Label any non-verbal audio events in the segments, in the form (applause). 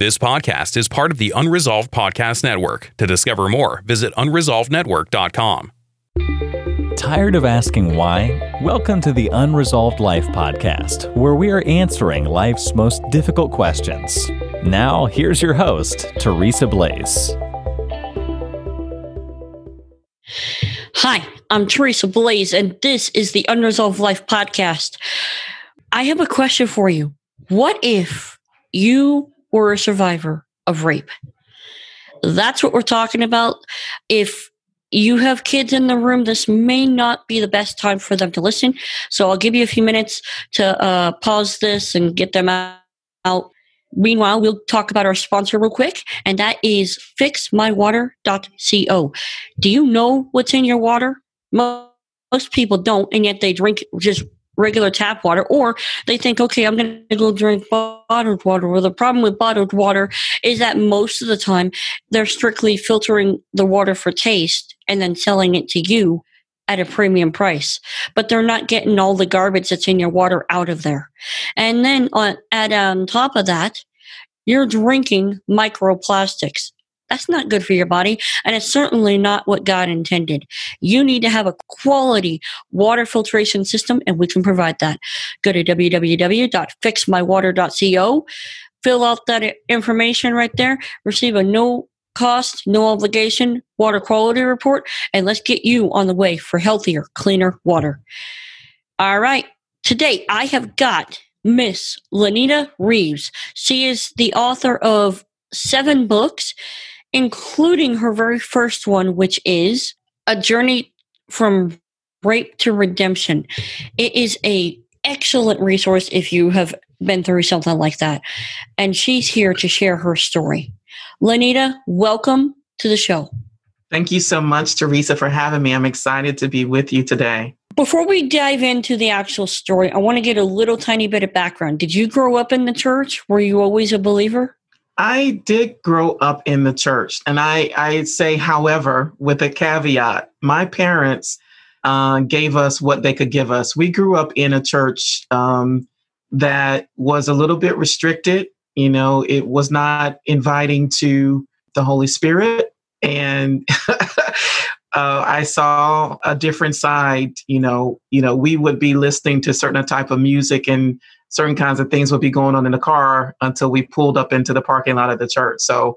This podcast is part of the Unresolved Podcast Network. To discover more, visit unresolvednetwork.com. Tired of asking why? Welcome to the Unresolved Life Podcast, where we are answering life's most difficult questions. Now, here's your host, Teresa Blaes. Hi, I'm Teresa Blaes, and this is the Unresolved Life Podcast. I have a question for you. What if you were a survivor of rape? That's what we're talking about. If you have kids in the room, this may not be the best time for them to listen. So I'll give you a few minutes to uh, pause this and get them out. Meanwhile, we'll talk about our sponsor real quick, and that is fixmywater.co. Do you know what's in your water? Most people don't, and yet they drink just regular tap water, or they think, okay, I'm going to go drink bottled water. Well, the problem with bottled water is that most of the time they're strictly filtering the water for taste and then selling it to you at a premium price, but they're not getting all the garbage that's in your water out of there. And then on, add on um, top of that, you're drinking microplastics. That's not good for your body, and it's certainly not what God intended. You need to have a quality water filtration system, and we can provide that. Go to www.fixmywater.co, fill out that information right there, receive a no cost, no obligation water quality report, and let's get you on the way for healthier, cleaner water. All right. Today, I have got Miss Lenita Reeves. She is the author of seven books, including her very first one, which is A Journey from Rape to Redemption. It is a excellent resource if you have been through something like that. And she's here to share her story. Lenita, welcome to the show. Thank you so much, Teresa, for having me. I'm excited to be with you today. Before we dive into the actual story, I want to get a little tiny bit of background. Did you grow up in the church? Were you always a believer? I did grow up in the church. And I, I say, however, with a caveat, my parents uh, gave us what they could give us. We grew up in a church um, that was a little bit restricted. You know, it was not inviting to the Holy Spirit. And (laughs) uh, I saw a different side. You know, you know, we would be listening to certain type of music and certain kinds of things would be going on in the car until we pulled up into the parking lot of the church. So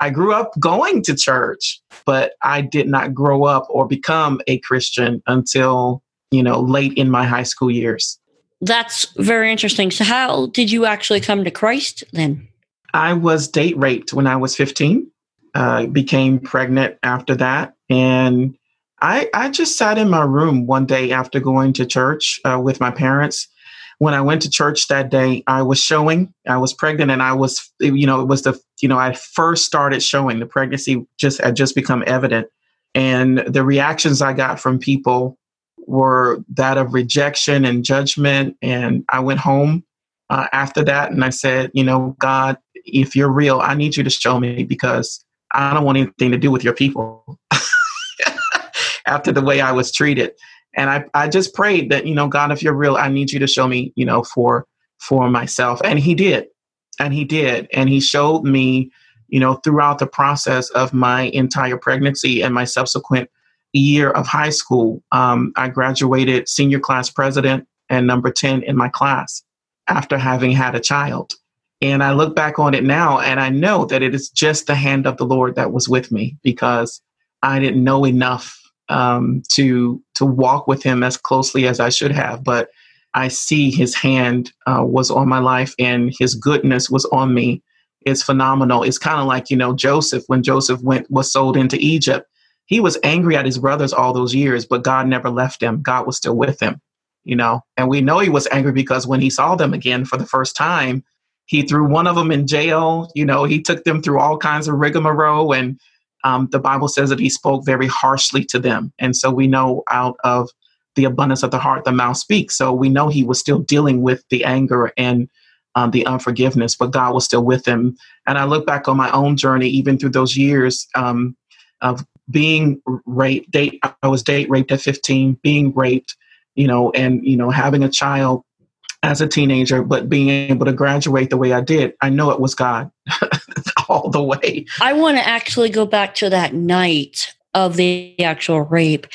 I grew up going to church, but I did not grow up or become a Christian until, you know, late in my high school years. That's very interesting. So, how did you actually come to Christ then? I was date raped when I was 15, uh, became pregnant after that. And I, I just sat in my room one day after going to church uh, with my parents. When I went to church that day, I was showing, I was pregnant, and I was, you know, it was the, you know, I first started showing the pregnancy just had just become evident. And the reactions I got from people were that of rejection and judgment. And I went home uh, after that and I said, you know, God, if you're real, I need you to show me because I don't want anything to do with your people (laughs) after the way I was treated. And I, I just prayed that, you know, God, if you're real, I need you to show me, you know, for for myself. And he did. And he did. And he showed me, you know, throughout the process of my entire pregnancy and my subsequent year of high school, um, I graduated senior class president and number 10 in my class after having had a child. And I look back on it now and I know that it is just the hand of the Lord that was with me because I didn't know enough um, to to walk with Him as closely as I should have. But I see His hand uh, was on my life and His goodness was on me. It's phenomenal. It's kind of like you know Joseph when Joseph went was sold into Egypt. He was angry at his brothers all those years, but God never left him. God was still with him, you know. And we know he was angry because when he saw them again for the first time, he threw one of them in jail. You know, he took them through all kinds of rigmarole. And um, the Bible says that he spoke very harshly to them. And so we know out of the abundance of the heart, the mouth speaks. So we know he was still dealing with the anger and um, the unforgiveness, but God was still with him. And I look back on my own journey, even through those years um, of being raped. Date, I was date raped at 15, being raped, you know, and you know, having a child as a teenager, but being able to graduate the way I did, I know it was God. (laughs) all the way. I want to actually go back to that night of the actual rape.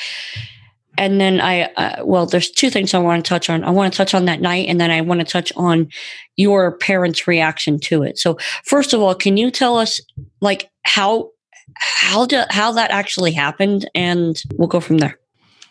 And then I, uh, well, there's two things I want to touch on. I want to touch on that night, and then I want to touch on your parents' reaction to it. So, first of all, can you tell us, like, how how do, how that actually happened, and we'll go from there.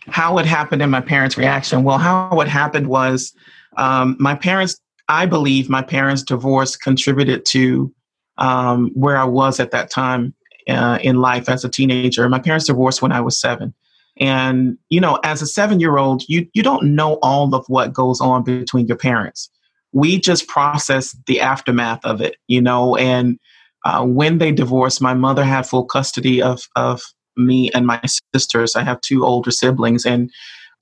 How it happened and my parents' reaction. Well, how it happened was um, my parents. I believe my parents' divorce contributed to um, where I was at that time uh, in life as a teenager. My parents divorced when I was seven. And, you know, as a seven year old, you, you don't know all of what goes on between your parents. We just process the aftermath of it, you know, and uh, when they divorced, my mother had full custody of, of me and my sisters. I have two older siblings. And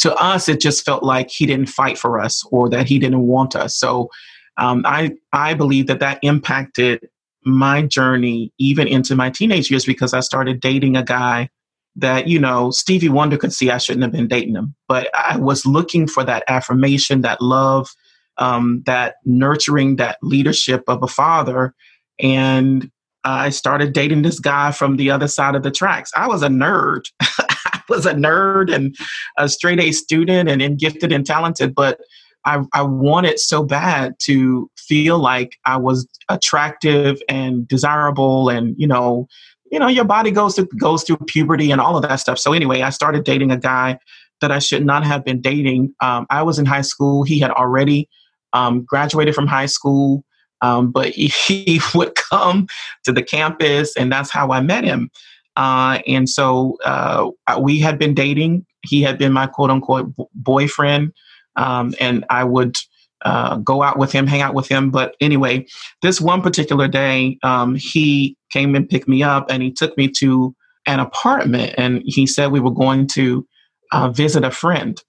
to us, it just felt like he didn't fight for us or that he didn't want us. So um, I, I believe that that impacted my journey even into my teenage years because I started dating a guy that, you know, Stevie Wonder could see I shouldn't have been dating him. But I was looking for that affirmation, that love, um, that nurturing, that leadership of a father. And I started dating this guy from the other side of the tracks. I was a nerd. (laughs) I was a nerd and a straight A student and, and gifted and talented, but I, I wanted so bad to feel like I was attractive and desirable and, you know, you know, your body goes through goes through puberty and all of that stuff. So anyway, I started dating a guy that I should not have been dating. Um, I was in high school. He had already um, graduated from high school, um, but he, (laughs) would come to the campus, and that's how I met him. Uh, and so uh, we had been dating. He had been my quote unquote boyfriend um, and I would uh, go out with him, hang out with him. But anyway, this one particular day, um, he came and picked me up, and he took me to an apartment, and he said we were going to uh, visit a friend.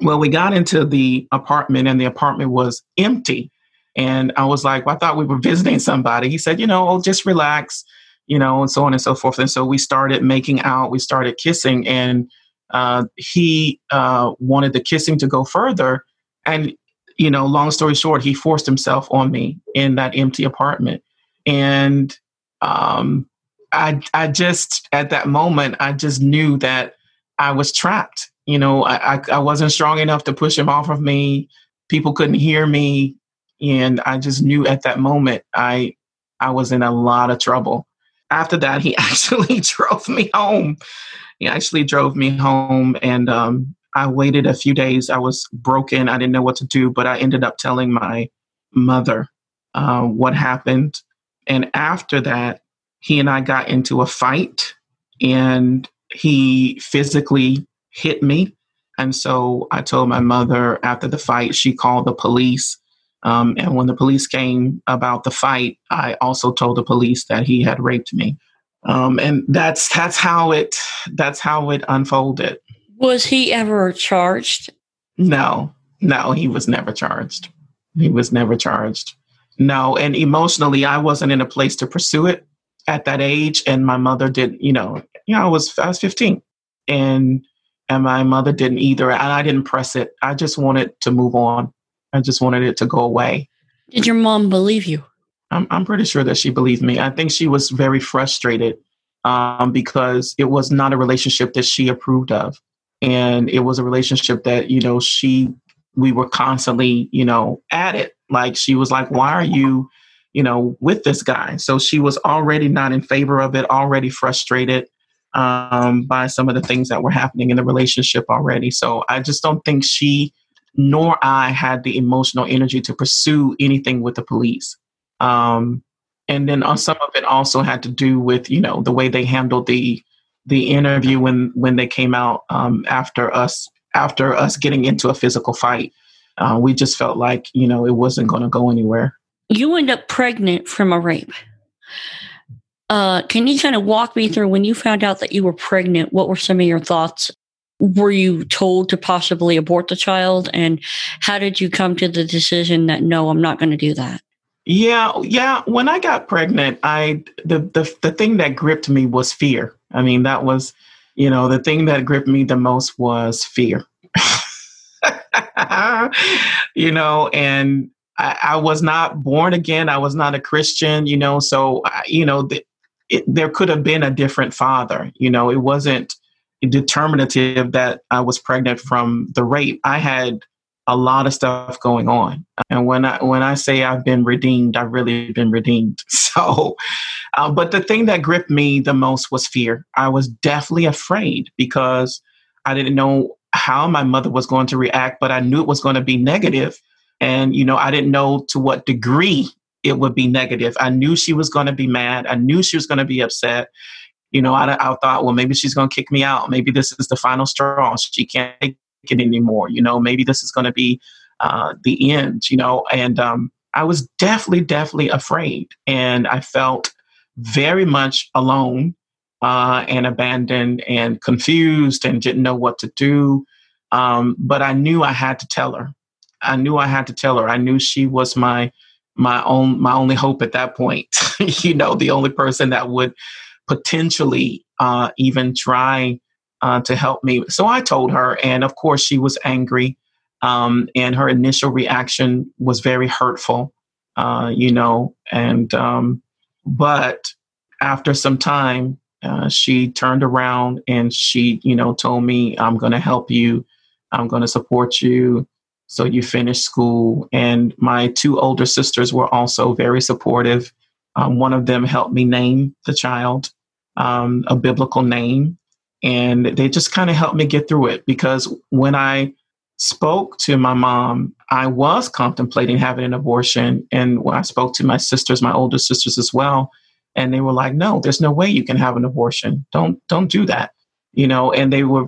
Well, we got into the apartment, and the apartment was empty. And I was like, well, I thought we were visiting somebody. He said, you know, oh, just relax, you know, and so on and so forth. And so we started making out, we started kissing, and uh, he uh, wanted the kissing to go further. And, you know, long story short, he forced himself on me in that empty apartment. And um, I, I just, at that moment, I just knew that I was trapped. You know, I, I, I wasn't strong enough to push him off of me. People couldn't hear me. And I just knew at that moment I, I was in a lot of trouble. After that, he (laughs) actually drove me home he actually drove me home and um, I waited a few days. I was broken. I didn't know what to do, but I ended up telling my mother uh, what happened. And after that, he and I got into a fight and he physically hit me. And so I told my mother after the fight, she called the police. Um, and when the police came about the fight, I also told the police that he had raped me um, and that's that's how it that's how it unfolded. Was he ever charged? No, no, he was never charged. He was never charged. No, and emotionally, I wasn't in a place to pursue it at that age, and my mother didn't, You know, you know, I was I was fifteen, and and my mother didn't either, and I didn't press it. I just wanted to move on. I just wanted it to go away. Did your mom believe you? I'm, I'm pretty sure that she believed me. I think she was very frustrated um, because it was not a relationship that she approved of. And it was a relationship that, you know, she, we were constantly, you know, at it. Like she was like, why are you, you know, with this guy? So she was already not in favor of it, already frustrated um, by some of the things that were happening in the relationship already. So I just don't think she nor I had the emotional energy to pursue anything with the police. Um, and then uh, some of it also had to do with you know the way they handled the the interview when when they came out um, after us after us getting into a physical fight. Uh, we just felt like you know it wasn't going to go anywhere. You end up pregnant from a rape. Uh, can you kind of walk me through when you found out that you were pregnant? What were some of your thoughts? Were you told to possibly abort the child, and how did you come to the decision that no, I'm not going to do that? Yeah, yeah. When I got pregnant, I the the the thing that gripped me was fear. I mean, that was, you know, the thing that gripped me the most was fear. (laughs) you know, and I, I, was not born again. I was not a Christian, you know. So, you know, the, it, there could have been a different father. You know, it wasn't determinative that I was pregnant from the rape. I had a lot of stuff going on, and when I when I say I've been redeemed, I've really been redeemed. (laughs) So, uh, but the thing that gripped me the most was fear. I was definitely afraid because I didn't know how my mother was going to react, but I knew it was going to be negative. And, you know, I didn't know to what degree it would be negative. I knew she was going to be mad. I knew she was going to be upset. You know, I, I thought, well, maybe she's going to kick me out. Maybe this is the final straw. She can't take it anymore. You know, maybe this is going to be uh, the end, you know. And um, I was definitely, definitely afraid. And I felt very much alone uh, and abandoned and confused and didn't know what to do. Um, but I knew I had to tell her. I knew I had to tell her. I knew she was my my own my only hope at that point. (laughs) you know, the only person that would potentially uh, even try uh, to help me. So I told her, and of course she was angry, um, and her initial reaction was very hurtful. Uh, you know, and um, but after some time, uh, she turned around and she, you know, told me, "I'm going to help you. I'm going to support you." So you finish school. And my two older sisters were also very supportive. Um, one of them helped me name the child um, a biblical name. And they just kind of helped me get through it because when I spoke to my mom, I was contemplating having an abortion. And when I spoke to my sisters, my older sisters as well, and they were like, no, there's no way you can have an abortion. Don't, don't do that. You know, and they were,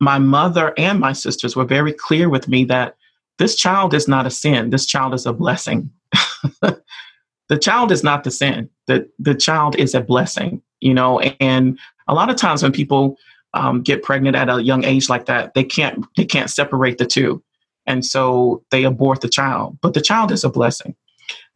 my mother and my sisters were very clear with me that this child is not a sin. This child is a blessing. (laughs) the child is not the sin. The, the child is a blessing, you know, and a lot of times when people um, get pregnant at a young age like that, they can't, they can't separate the two. And so they abort the child, but the child is a blessing.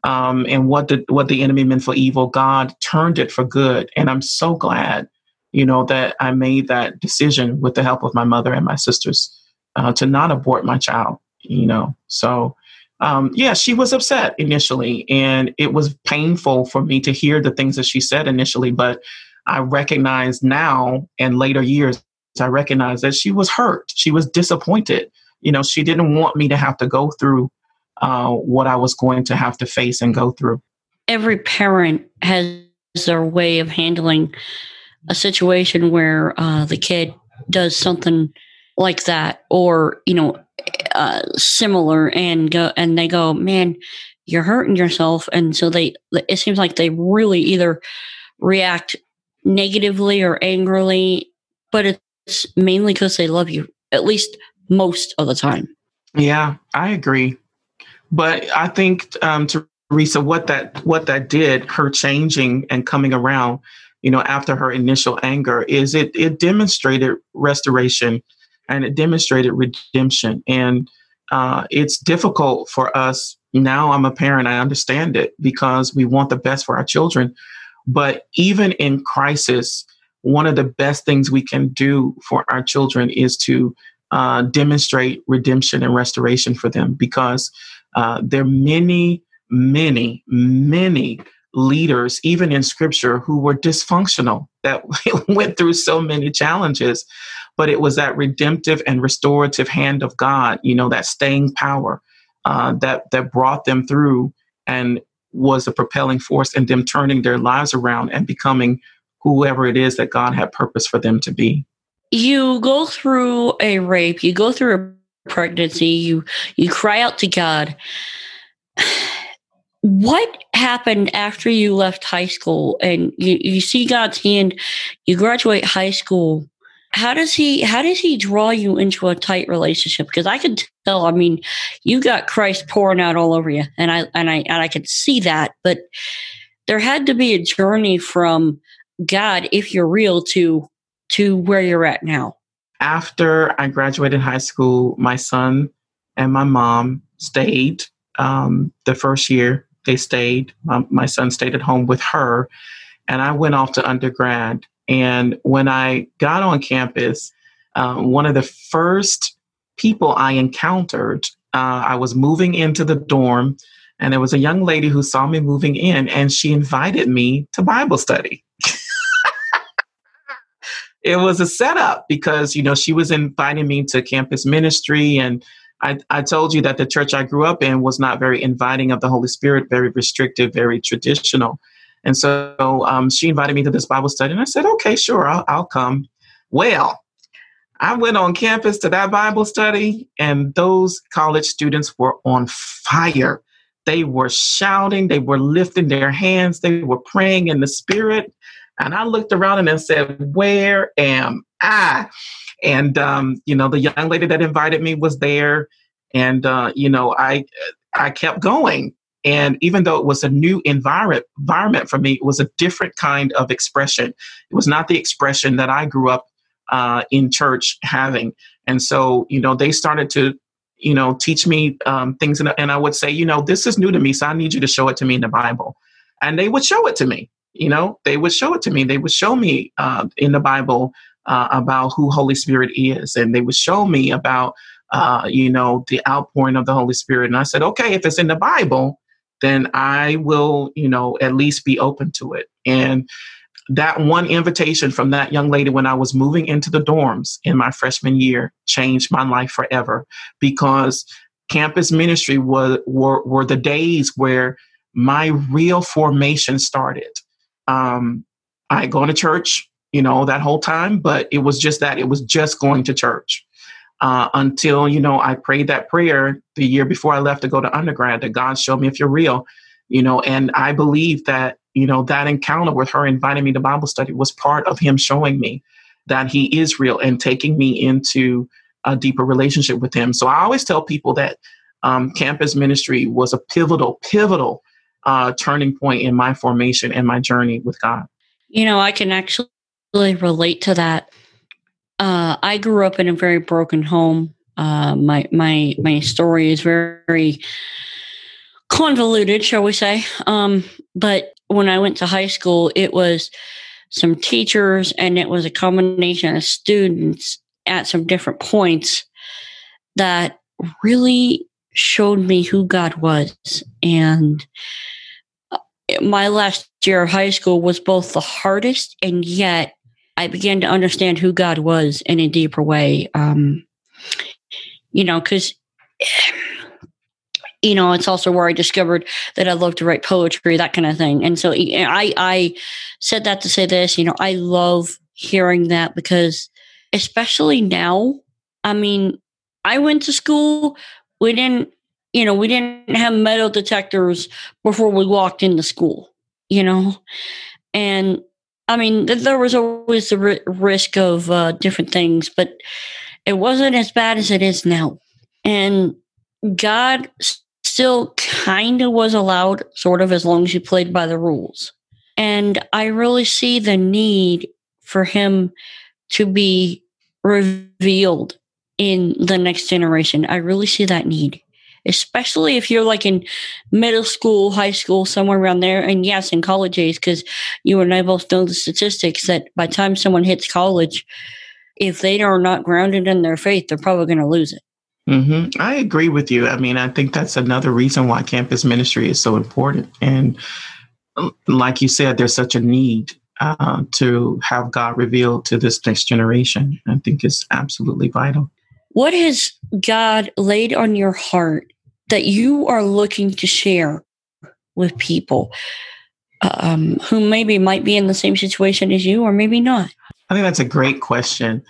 Um, and what the, what the enemy meant for evil, God turned it for good. And I'm so glad, you know, that I made that decision with the help of my mother and my sisters uh, to not abort my child you know. So, um, yeah, she was upset initially, and it was painful for me to hear the things that she said initially. But I recognize now, and later years, I recognize that she was hurt. She was disappointed. You know, she didn't want me to have to go through uh, what I was going to have to face and go through. Every parent has their way of handling a situation where uh, the kid does something like that, or you know, uh, similar and go and they go, man, you're hurting yourself, and so they it seems like they really either react negatively or angrily, but it's mainly because they love you, at least most of the time. Yeah, I agree, but I think um, Teresa, what that what that did, her changing and coming around, you know, after her initial anger, is it it demonstrated restoration and it demonstrated redemption. And uh, it's difficult for us now. I'm a parent, I understand it because we want the best for our children. But even in crisis, one of the best things we can do for our children is to uh, demonstrate redemption and restoration for them because uh, there are many, many, many leaders, even in scripture, who were dysfunctional, that (laughs) went through so many challenges but it was that redemptive and restorative hand of God, you know, that staying power uh, that that brought them through and was a propelling force in them turning their lives around and becoming whoever it is that God had purpose for them to be. You go through a rape, you go through a pregnancy, you you cry out to God. What happened after you left high school? And you, you see God's hand, you graduate high school, how does he how does he draw you into a tight relationship? Because i could tell i mean you got christ pouring out all over you and i and i and i could see that. But there had to be a journey from god if you're real to to where you're at now. After i graduated high school my son and my mom stayed um, the first year they stayed my, my son stayed at home with her and i went off to undergrad and when I got on campus, um, one of the first people I encountered, uh, I was moving into the dorm. And there was a young lady who saw me moving in and she invited me to Bible study. (laughs) it was a setup because, you know, she was inviting me to campus ministry. And I, I told you that the church I grew up in was not very inviting of the Holy Spirit, very restrictive, very traditional. And so um, she invited me to this Bible study. And I said, okay, sure, I'll, I'll come. Well, I went on campus to that Bible study, and those college students were on fire. They were shouting, they were lifting their hands, they were praying in the spirit. And I looked around and I said, Where am I? And um, you know, the young lady that invited me was there, and uh, you know, I I kept going. And even though it was a new environment environment for me, it was a different kind of expression. It was not the expression that I grew up uh, in church having. And so, you know, they started to, you know, teach me um, things. And, and I would say, you know, this is new to me. So I need you to show it to me in the Bible. And they would show it to me. You know, they would show it to me. They would show me uh, in the Bible uh, about who Holy Spirit is. And they would show me about, uh, you know, the outpouring of the Holy Spirit. And I said, okay, if it's in the Bible, then I will, you know, at least be open to it. And that one invitation from that young lady when I was moving into the dorms in my freshman year changed my life forever because campus ministry was, were, were the days where my real formation started. Um, I had gone to church, you know, that whole time, but it was just that it was just going to church. Uh, until you know I prayed that prayer the year before I left to go to undergrad that God showed me if you're real, you know, and I believe that you know, that encounter with her inviting me to Bible study was part of him showing me that he is real and taking me into a deeper relationship with him. So I always tell people that um, campus ministry was a pivotal, pivotal uh, turning point in my formation and my journey with God. You know, I can actually relate to that. Uh, I grew up in a very broken home. Uh, my my my story is very, convoluted, shall we say? Um, but when I went to high school, it was some teachers and it was a combination of students at some different points that really showed me who God was. And uh, my last year of high school was both the hardest and yet I began to understand who God was in a deeper way. Um, you know, because (sighs) you know, it's also where I discovered that I love to write poetry, that kind of thing. And so I, I said that to say this, you know, I love hearing that because especially now, I mean, I went to school, we didn't, you know, we didn't have metal detectors before we walked into school, you know, and I mean, there was always the risk of uh, different things, but it wasn't as bad as it is now. And God still kind of was allowed, sort of, as long as you played by the rules. And I really see the need for him to be revealed in the next generation. I really see that need, especially if you're like in middle school, high school, somewhere around there. And yes, in college age, because you and I both know the statistics that by time someone hits college, if they are not grounded in their faith, they're probably going to lose it. Mm-hmm. I agree with you. I mean, I think that's another reason why campus ministry is so important. And um, like you said, there's such a need uh, to have God revealed to this next generation. I think is absolutely vital. What has God laid on your heart that you are looking to share with people um, who maybe might be in the same situation as you, or maybe not? I think that's a great question.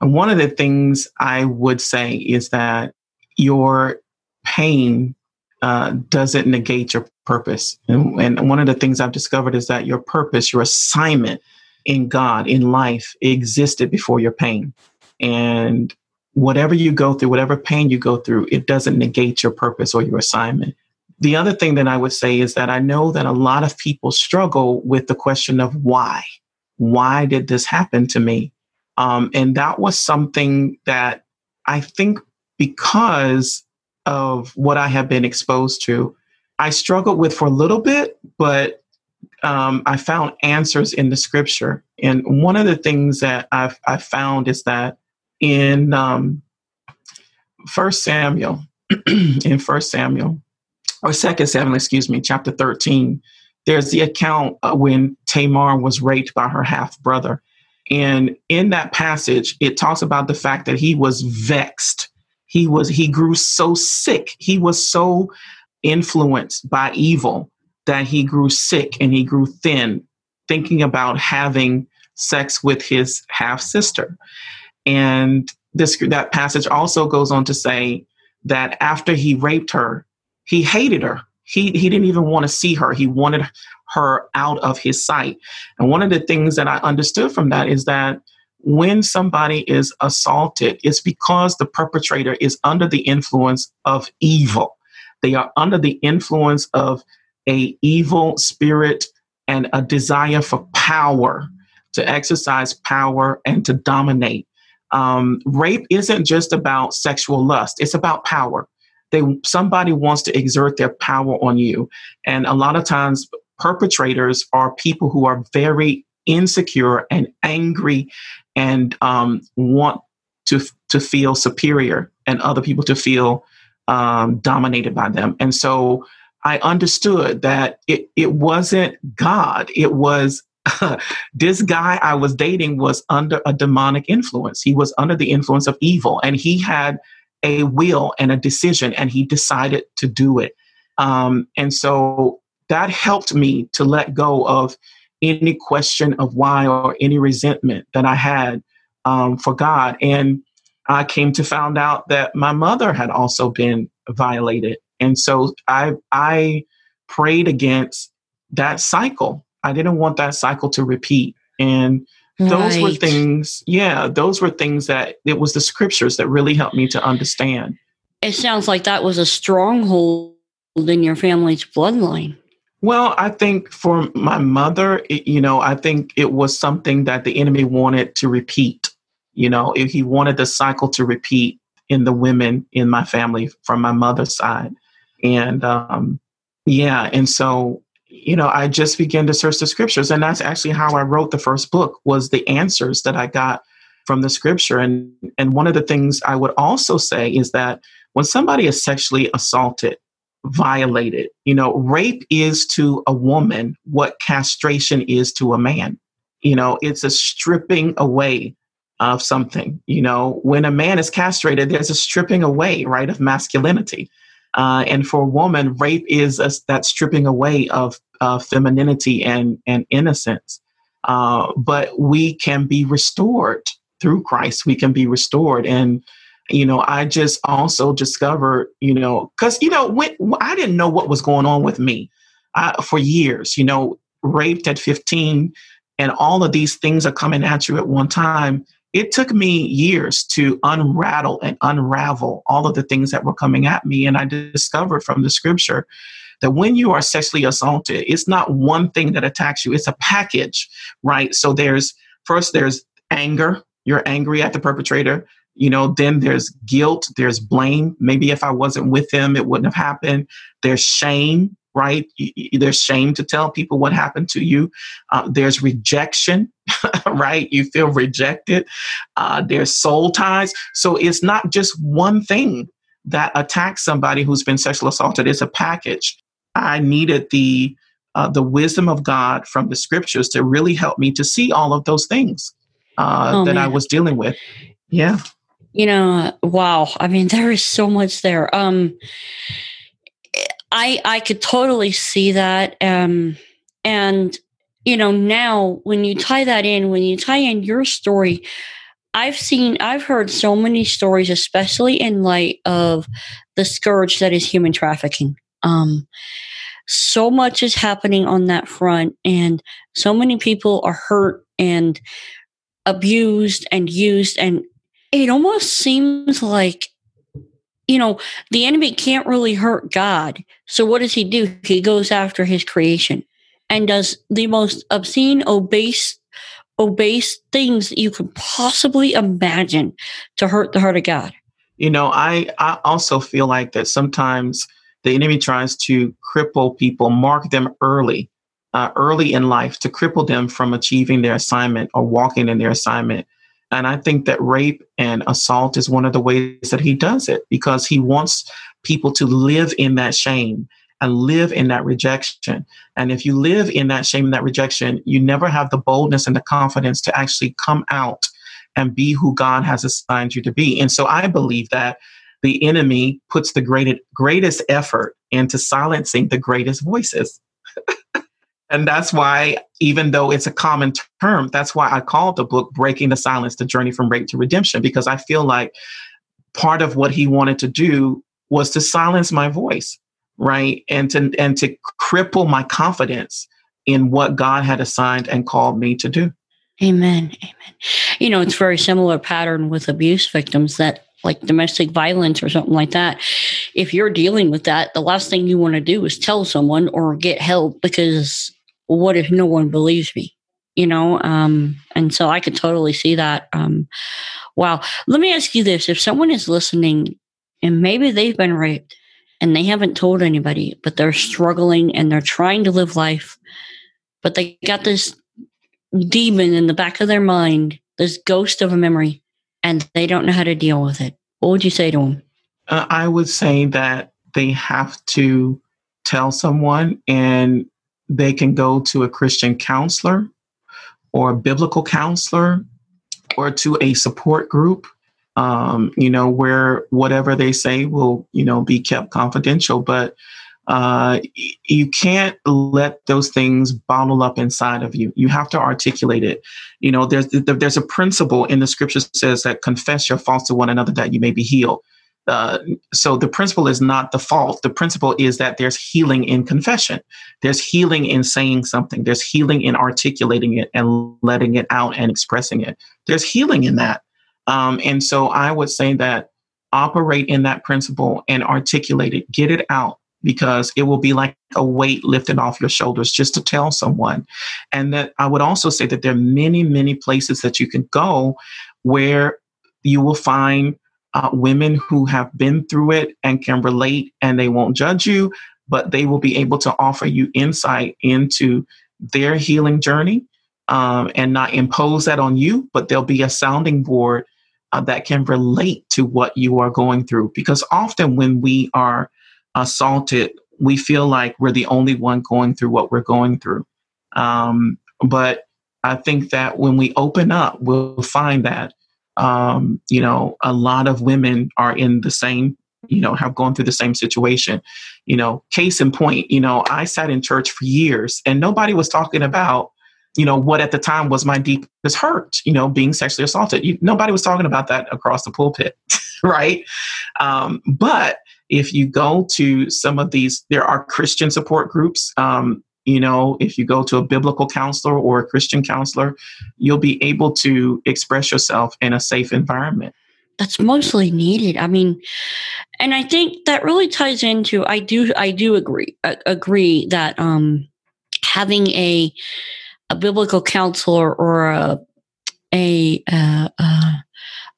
And one of the things I would say is that your pain uh, doesn't negate your purpose. And, and one of the things I've discovered is that your purpose, your assignment in God, in life, existed before your pain. And whatever you go through, whatever pain you go through, it doesn't negate your purpose or your assignment. The other thing that I would say is that I know that a lot of people struggle with the question of why. Why did this happen to me? Um, and that was something that I think because of what I have been exposed to, I struggled with for a little bit, but um, I found answers in the scripture. And one of the things that I've, i found is that in um, First Samuel, (clears throat) in First Samuel, or Second Samuel, excuse me, chapter 13, there's the account when Tamar was raped by her half brother. And in that passage, it talks about the fact that he was vexed. He was he grew so sick. He was so influenced by evil that he grew sick and he grew thin, thinking about having sex with his half sister. And this that passage also goes on to say that after he raped her, he hated her. He he didn't even want to see her. He wanted her out of his sight. And one of the things that I understood from that is that when somebody is assaulted, it's because the perpetrator is under the influence of evil. They are under the influence of a evil spirit and a desire for power to exercise power and to dominate. Um, rape isn't just about sexual lust; it's about power. They somebody wants to exert their power on you, and a lot of times perpetrators are people who are very insecure and angry and um, want to to feel superior and other people to feel um, dominated by them. And so I understood that it, it wasn't God. It was (laughs) this guy I was dating was under a demonic influence. He was under the influence of evil, and he had a will and a decision, and he decided to do it. Um, and so that helped me to let go of any question of why or any resentment that I had um, for God. And I came to find out that my mother had also been violated. And so I I prayed against that cycle. I didn't want that cycle to repeat. And those right. were things, yeah, those were things that it was the scriptures that really helped me to understand. It sounds like that was a stronghold in your family's bloodline. Well, I think for my mother, it, you know, I think it was something that the enemy wanted to repeat. You know, he wanted the cycle to repeat in the women in my family from my mother's side. And um, yeah, and so, you know, I just began to search the scriptures. And that's actually how I wrote the first book was the answers that I got from the scripture. And and one of the things I would also say is that when somebody is sexually assaulted, violated. You know, rape is to a woman what castration is to a man. You know, it's a stripping away of something. You know, when a man is castrated, there's a stripping away, right, of masculinity. Uh, and for a woman, rape is a, that stripping away of uh, femininity and, and innocence. Uh, but we can be restored through Christ. We can be restored. And you know i just also discovered you know because you know when, i didn't know what was going on with me uh, for years you know raped at 15 and all of these things are coming at you at one time it took me years to unrattle and unravel all of the things that were coming at me and i discovered from the scripture that when you are sexually assaulted it's not one thing that attacks you it's a package right? So there's first there's anger you're angry at the perpetrator you know then there's guilt there's blame. Maybe if i wasn't with them it wouldn't have happened. There's shame right? There's shame to tell people what happened to you. Uh, there's rejection (laughs) right? You feel rejected. Uh, there's soul ties. So it's not just one thing that attacks somebody who's been sexually assaulted. It's a package. I needed the uh, the wisdom of god from the scriptures to really help me to see all of those things uh, oh, that man. i was dealing with. Yeah. You know wow. I mean there is so much there. Um i i could totally see that um and you know now when you tie that in when you tie in your story i've seen i've heard so many stories especially in light of the scourge that is human trafficking. Um so much is happening on that front and so many people are hurt and abused and used and it almost seems like you know the enemy can't really hurt god. So what does he do? He goes after his creation and does the most obscene obese obese things that you could possibly imagine to hurt the heart of god. You know i i also feel like that sometimes the enemy tries to cripple people mark them early uh, early in life to cripple them from achieving their assignment or walking in their assignment and I think that rape and assault is one of the ways that he does it because he wants people to live in that shame and live in that rejection. And if you live in that shame and that rejection, you never have the boldness and the confidence to actually come out and be who God has assigned you to be. And so I believe that the enemy puts the greatest, greatest effort into silencing the greatest voices. And that's why, even though it's a common term, that's why I called the book Breaking the Silence The Journey from Rape to Redemption, because I feel like part of what he wanted to do was to silence my voice right? And to and to cripple my confidence in what god had assigned and called me to do. Amen amen. You know it's very similar pattern with abuse victims that like domestic violence or something like that. If you're dealing with that the last thing you want to do is tell someone or get help because what if no one believes me you know um and so i could totally see that um wow let me ask you this if someone is listening and maybe they've been raped and they haven't told anybody, but they're struggling and they're trying to live life, but they got this demon in the back of their mind, this ghost of a memory, and they don't know how to deal with it. What would you say to them? Uh, I would say that they have to tell someone and they can go to a Christian counselor or a biblical counselor or to a support group um, you know, where whatever they say will, you know, be kept confidential. But uh, you can't let those things bottle up inside of you. You have to articulate it. You know, there's there's a principle in the scripture says that confess your faults to one another that you may be healed. Uh, so the principle is not the fault. The principle is that there's healing in confession. There's healing in saying something. There's healing in articulating it and letting it out and expressing it. There's healing in that. Um, and so I would say that operate in that principle and articulate it, get it out because it will be like a weight lifted off your shoulders just to tell someone. And that I would also say that there are many, many places that you can go where you will find uh, women who have been through it and can relate and they won't judge you, but they will be able to offer you insight into their healing journey um, and not impose that on you, but there'll be a sounding board uh, that can relate to what you are going through. Because often when we are assaulted, we feel like we're the only one going through what we're going through. Um, but I think that when we open up, we'll find that, um, you know, a lot of women are in the same, you know, have gone through the same situation. You know, case in point, you know, I sat in church for years and nobody was talking about you know, what at the time was my deepest hurt, you know, being sexually assaulted. You, nobody was talking about that across the pulpit, (laughs) right? Um, but if you go to some of these, there are Christian support groups. Um, you know, if you go to a biblical counselor or a Christian counselor, you'll be able to express yourself in a safe environment. That's mostly needed. I mean, and I think that really ties into. I do. I do agree. Uh, agree that um, having a a biblical counselor or a a uh, uh,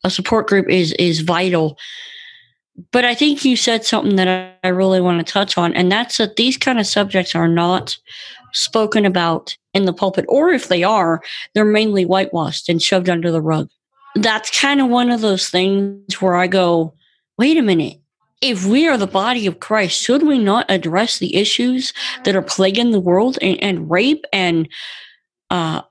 a support group is is vital. But I think you said something that I really want to touch on, and that's that these kind of subjects are not spoken about in the pulpit, or if they are, they're mainly whitewashed and shoved under the rug. That's kind of one of those things where I go, wait a minute. If we are the body of Christ, should we not address the issues that are plaguing the world and, and rape and uh,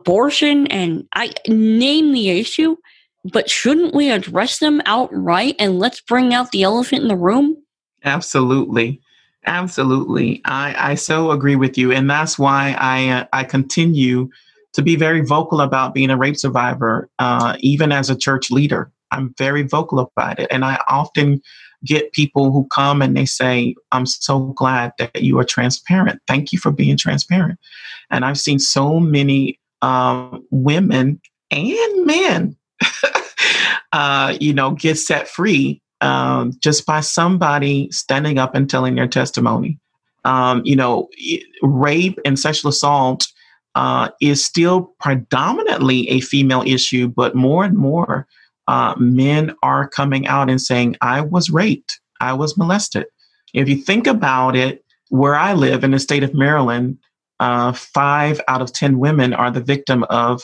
abortion and I name the issue, but shouldn't we address them outright and let's bring out the elephant in the room? Absolutely. Absolutely. I, I so agree with you. And that's why I, uh, I continue to be very vocal about being a rape survivor, uh, even as a church leader. I'm very vocal about it. And I often get people who come and they say, I'm so glad that you are transparent. Thank you for being transparent. And I've seen so many um, women and men, (laughs) uh, you know, get set free um, just by somebody standing up and telling their testimony. Um, you know, rape and sexual assault uh, is still predominantly a female issue, but more and more uh, men are coming out and saying, I was raped, I was molested. If you think about it, where I live in the state of Maryland, uh, five out of 10 women are the victim of,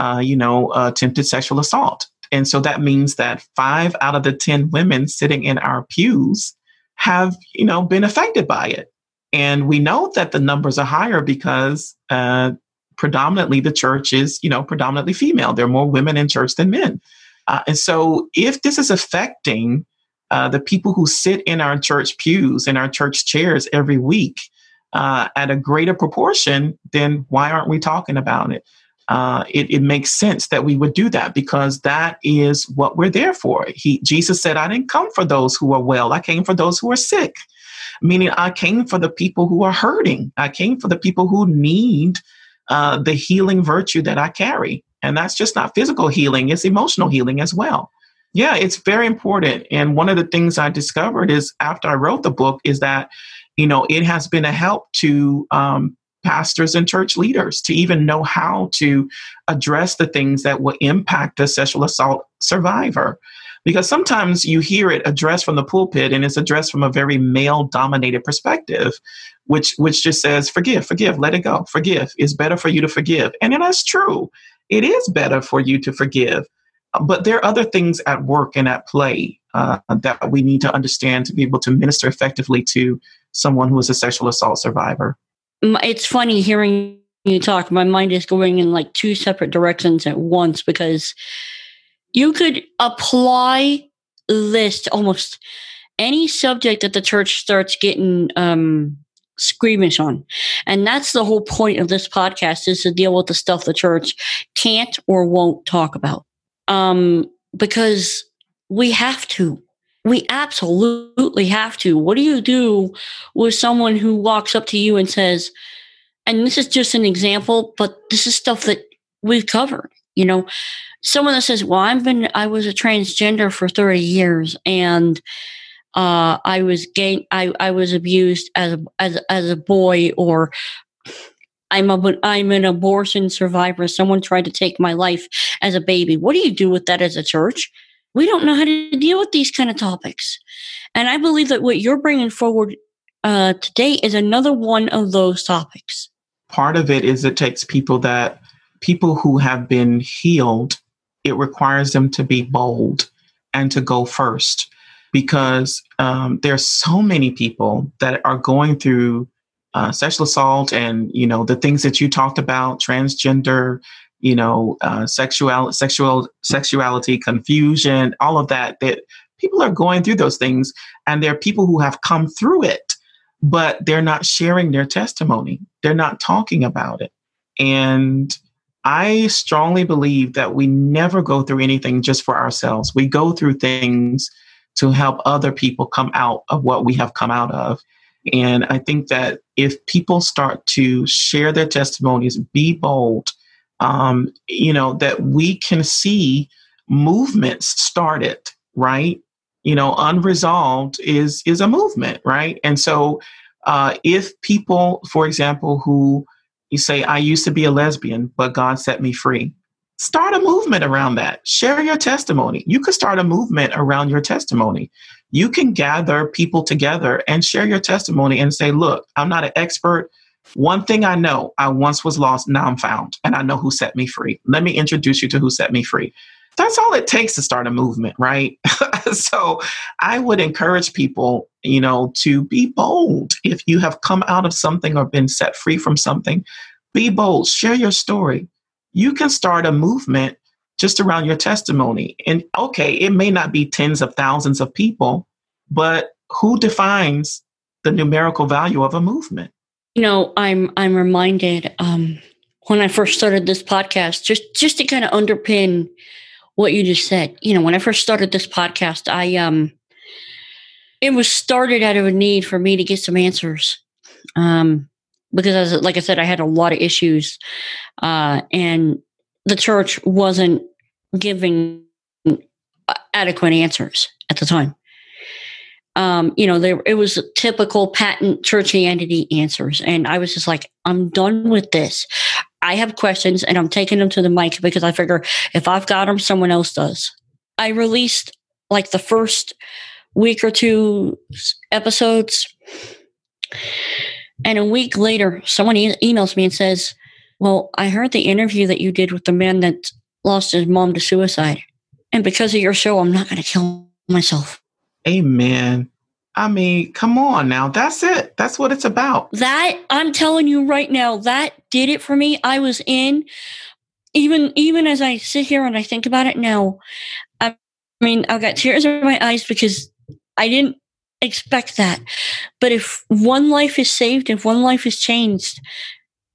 uh, you know, attempted sexual assault. And so that means that five out of the 10 women sitting in our pews have, you know, been affected by it. And we know that the numbers are higher because uh, predominantly the church is, you know, predominantly female. There are more women in church than men. Uh, and so if this is affecting uh, the people who sit in our church pews, in our church chairs every week uh, at a greater proportion, then why aren't we talking about it? Uh, it, it, makes sense that we would do that because that is what we're there for. He, Jesus said, I didn't come for those who are well, I came for those who are sick meaning I came for the people who are hurting. I came for the people who need uh, the healing virtue that I carry. And that's just not physical healing, it's emotional healing as well. Yeah, it's very important. And one of the things I discovered is after I wrote the book is that, you know, it has been a help to um, pastors and church leaders to even know how to address the things that will impact a sexual assault survivor. Because sometimes you hear it addressed from the pulpit and it's addressed from a very male dominated perspective which which just says forgive forgive let it go forgive. It's better for you to forgive. And that's true. It is better for you to forgive. But there are other things at work and at play uh, that we need to understand to be able to minister effectively to someone who is a sexual assault survivor it's funny hearing you talk my mind is going in like two separate directions at once because you could apply this to almost any subject that the church starts getting um, squeamish on. And that's the whole point of this podcast is to deal with the stuff the church can't or won't talk about. Um, because we have to. We absolutely have to. What do you do with someone who walks up to you and says, and this is just an example, but this is stuff that we've covered, you know, someone that says, "Well, I've been I was a transgender for 30 years and uh, I was gay I, I was abused as a, as as a boy or I'm a I'm an abortion survivor. Someone tried to take my life as a baby. What do you do with that as a church? We don't know how to deal with these kind of topics. And I believe that what you're bringing forward uh, today is another one of those topics. Part of it is it takes people that people who have been healed it requires them to be bold and to go first because um, there's so many people that are going through uh, sexual assault and you know the things that you talked about transgender you know uh, sexual sexual sexuality confusion all of that that people are going through those things and there are people who have come through it but they're not sharing their testimony they're not talking about it and I strongly believe that we never go through anything just for ourselves. We go through things to help other people come out of what we have come out of. And I think that if people start to share their testimonies, be bold, um, you know, that we can see movements started, right? You know, unresolved is is a movement, right? And so, uh, if people, for example, who you say, I used to be a lesbian, but God set me free. Start a movement around that. Share your testimony. You could start a movement around your testimony. You can gather people together and share your testimony and say, Look, I'm not an expert. One thing I know, I once was lost, now I'm found, and I know who set me free. Let me introduce you to who set me free. That's all it takes to start a movement, right? (laughs) so I would encourage people, you know, to be bold. If you have come out of something or been set free from something, be bold, share your story. You can start a movement just around your testimony. And okay, it may not be tens of thousands of people, but who defines the numerical value of a movement? You know, I'm I'm reminded um, when I first started this podcast, just just to kind of underpin what you just said. You know, when I first started this podcast, I um it was started out of a need for me to get some answers. Um because as like I said, I had a lot of issues. Uh and the church wasn't giving adequate answers at the time. Um, you know, there it was typical patent churchianity answers, and I was just like, I'm done with this. I have questions and I'm taking them to the mic because I figure if I've got them, someone else does. I released like the first week or two episodes. And a week later, someone e- emails me and says, Well, I heard the interview that you did with the man that lost his mom to suicide. And because of your show, I'm not going to kill myself. Amen. I mean, come on now. That's it. That's what it's about. That I'm telling you right now, that did it for me. I was in even even as I sit here and I think about it now, I mean, I've got tears in my eyes because I didn't expect that. But if one life is saved, if one life is changed,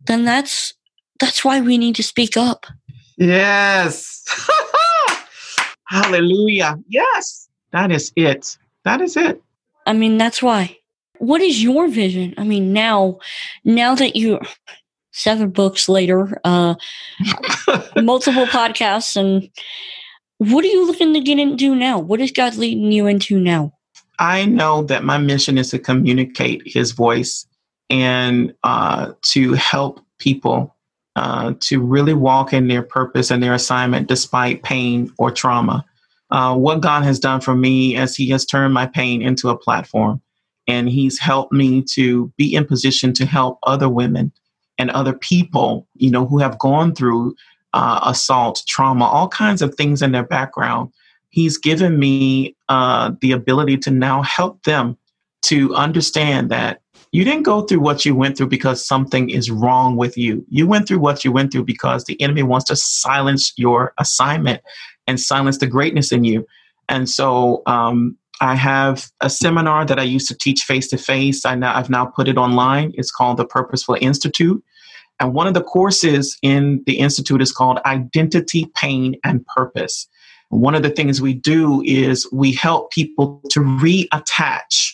then that's that's why we need to speak up. Yes. (laughs) Hallelujah. Yes. That is it. That is it. I mean, that's why. What is your vision? I mean, now now that you seven books later, uh (laughs) multiple podcasts and what are you looking to get into now? What is God leading you into now? I know that my mission is to communicate his voice and uh, to help people uh, to really walk in their purpose and their assignment despite pain or trauma. Uh, what God has done for me as He has turned my pain into a platform, and He's helped me to be in position to help other women and other people, you know, who have gone through uh, assault, trauma, all kinds of things in their background. He's given me uh, the ability to now help them to understand that you didn't go through what you went through because something is wrong with you. You went through what you went through because the enemy wants to silence your assignment and silence the greatness in you. And so um, I have a seminar that I used to teach face to face. I've now put it online. It's called the Purposeful Institute. And one of the courses in the institute is called Identity, Pain, and Purpose. One of the things we do is we help people to reattach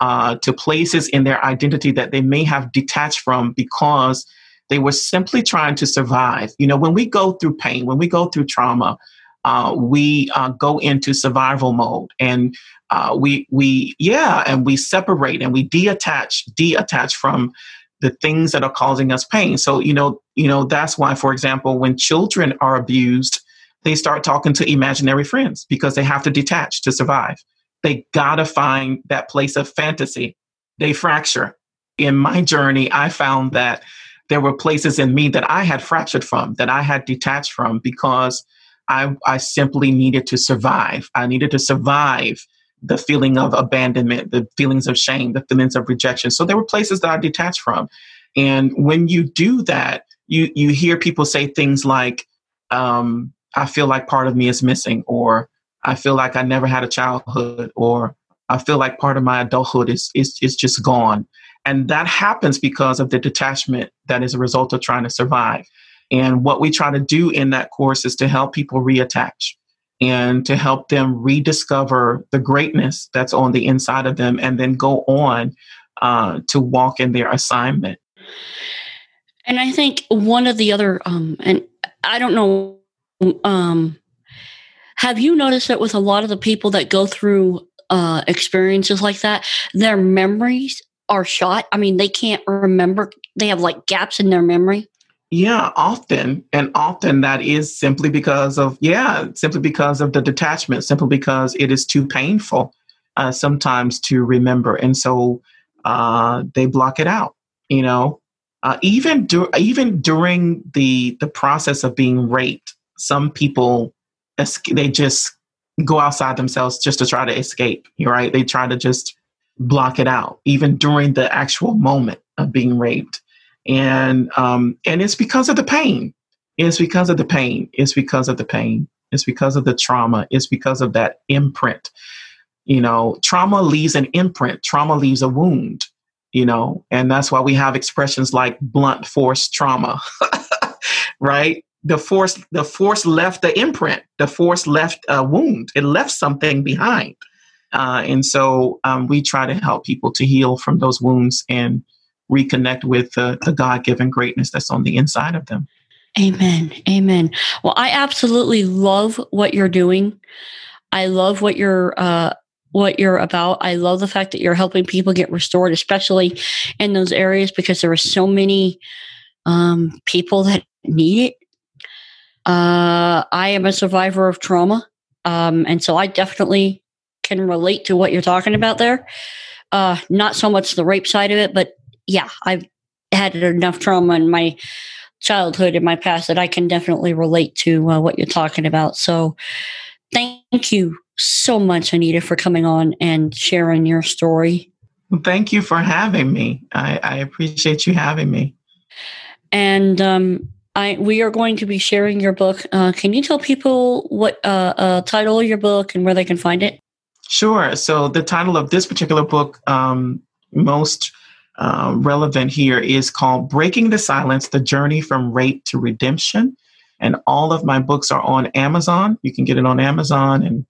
uh, to places in their identity that they may have detached from because they were simply trying to survive. You know, when we go through pain, when we go through trauma, uh, we uh, go into survival mode and uh, we we yeah and we separate and we detach detach from the things that are causing us pain so you know you know that's why for example when children are abused they start talking to imaginary friends because they have to detach to survive they gotta find that place of fantasy. They fracture. In my journey, I found that there were places in me that I had fractured from, that I had detached from because I, I simply needed to survive. I needed to survive the feeling of abandonment, the feelings of shame, the feelings of rejection. So there were places that I detached from. And when you do that, you you hear people say things like, um, I feel like part of me is missing, or I feel like I never had a childhood or I feel like part of my adulthood is, is, is just gone. And that happens because of the detachment that is a result of trying to survive. And what we try to do in that course is to help people reattach and to help them rediscover the greatness that's on the inside of them and then go on uh, to walk in their assignment. And I think one of the other, um, and I don't know um, have you noticed that with a lot of the people that go through uh, experiences like that, their memories are shot? I mean, they can't remember, they have like gaps in their memory. Yeah, often. And often that is simply because of, yeah, simply because of the detachment, simply because it is too painful uh, sometimes to remember. And so uh, they block it out, you know. Uh, even du- even during the the process of being raped, some people they just go outside themselves just to try to escape, right? They try to just block it out, even during the actual moment of being raped. And um, and it's because of the pain. It's because of the pain. It's because of the pain. It's because of the trauma. It's because of that imprint. You know, trauma leaves an imprint. Trauma leaves a wound. You know, and that's why we have expressions like blunt force trauma, (laughs) right? the force the force left the imprint the force left a wound it left something behind uh, and so um, we try to help people to heal from those wounds and reconnect with the, the god-given greatness that's on the inside of them. Amen. Amen. Well i absolutely love what you're doing. I love what you're uh, what you're about. I love the fact that you're helping people get restored especially in those areas because there are so many um, people that need it. Uh, I am a survivor of trauma. Um, and so I definitely can relate to what you're talking about there. Uh, not so much the rape side of it, but yeah, I've had enough trauma in my childhood in my past that I can definitely relate to uh, what you're talking about. So thank you so much, Anita, for coming on and sharing your story. Well, thank you for having me. I, I appreciate you having me. And um, I, we are going to be sharing your book. Uh, can you tell people what uh, uh, title of your book and where they can find it? Sure. So the title of this particular book, um, most uh, relevant here, is called "Breaking the Silence: The Journey from Rape to Redemption." And all of my books are on Amazon. You can get it on Amazon and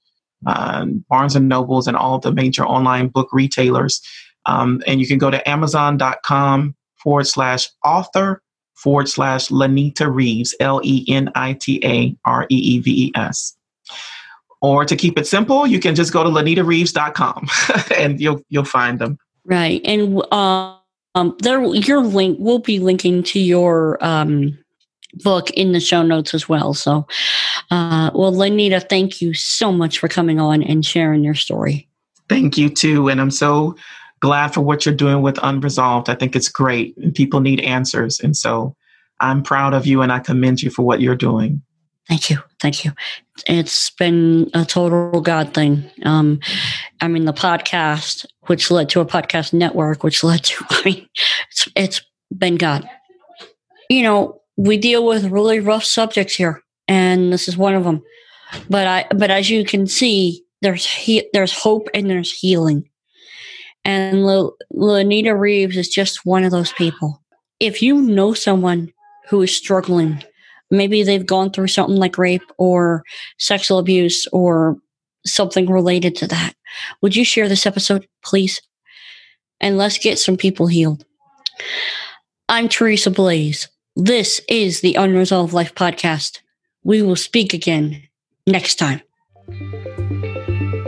uh, Barnes and Nobles and all the major online book retailers. Um, and you can go to amazon.com forward slash author forward slash Lenita Reeves, L E N I T A R E E V E S. Or to keep it simple, you can just go to lenitareeves.com (laughs) and you'll you'll find them. Right. And um, there your link we'll be linking to your um, book in the show notes as well. So uh, well Lenita, thank you so much for coming on and sharing your story. Thank you too. And I'm so glad for what you're doing with Unresolved. I think it's great and people need answers. And so I'm proud of you and I commend you for what you're doing. Thank you. Thank you. It's been a total God thing. Um, I mean, the podcast, which led to a podcast network, which led to, (laughs) I mean, it's, it's been God. You know, we deal with really rough subjects here, and this is one of them. But I, but as you can see, there's he, there's hope and there's healing. And Lenita Reeves is just one of those people. If you know someone who is struggling, maybe they've gone through something like rape or sexual abuse or something related to that, would you share this episode, please? And let's get some people healed. I'm Teresa Blaes. This is the Unresolved Life Podcast. We will speak again next time.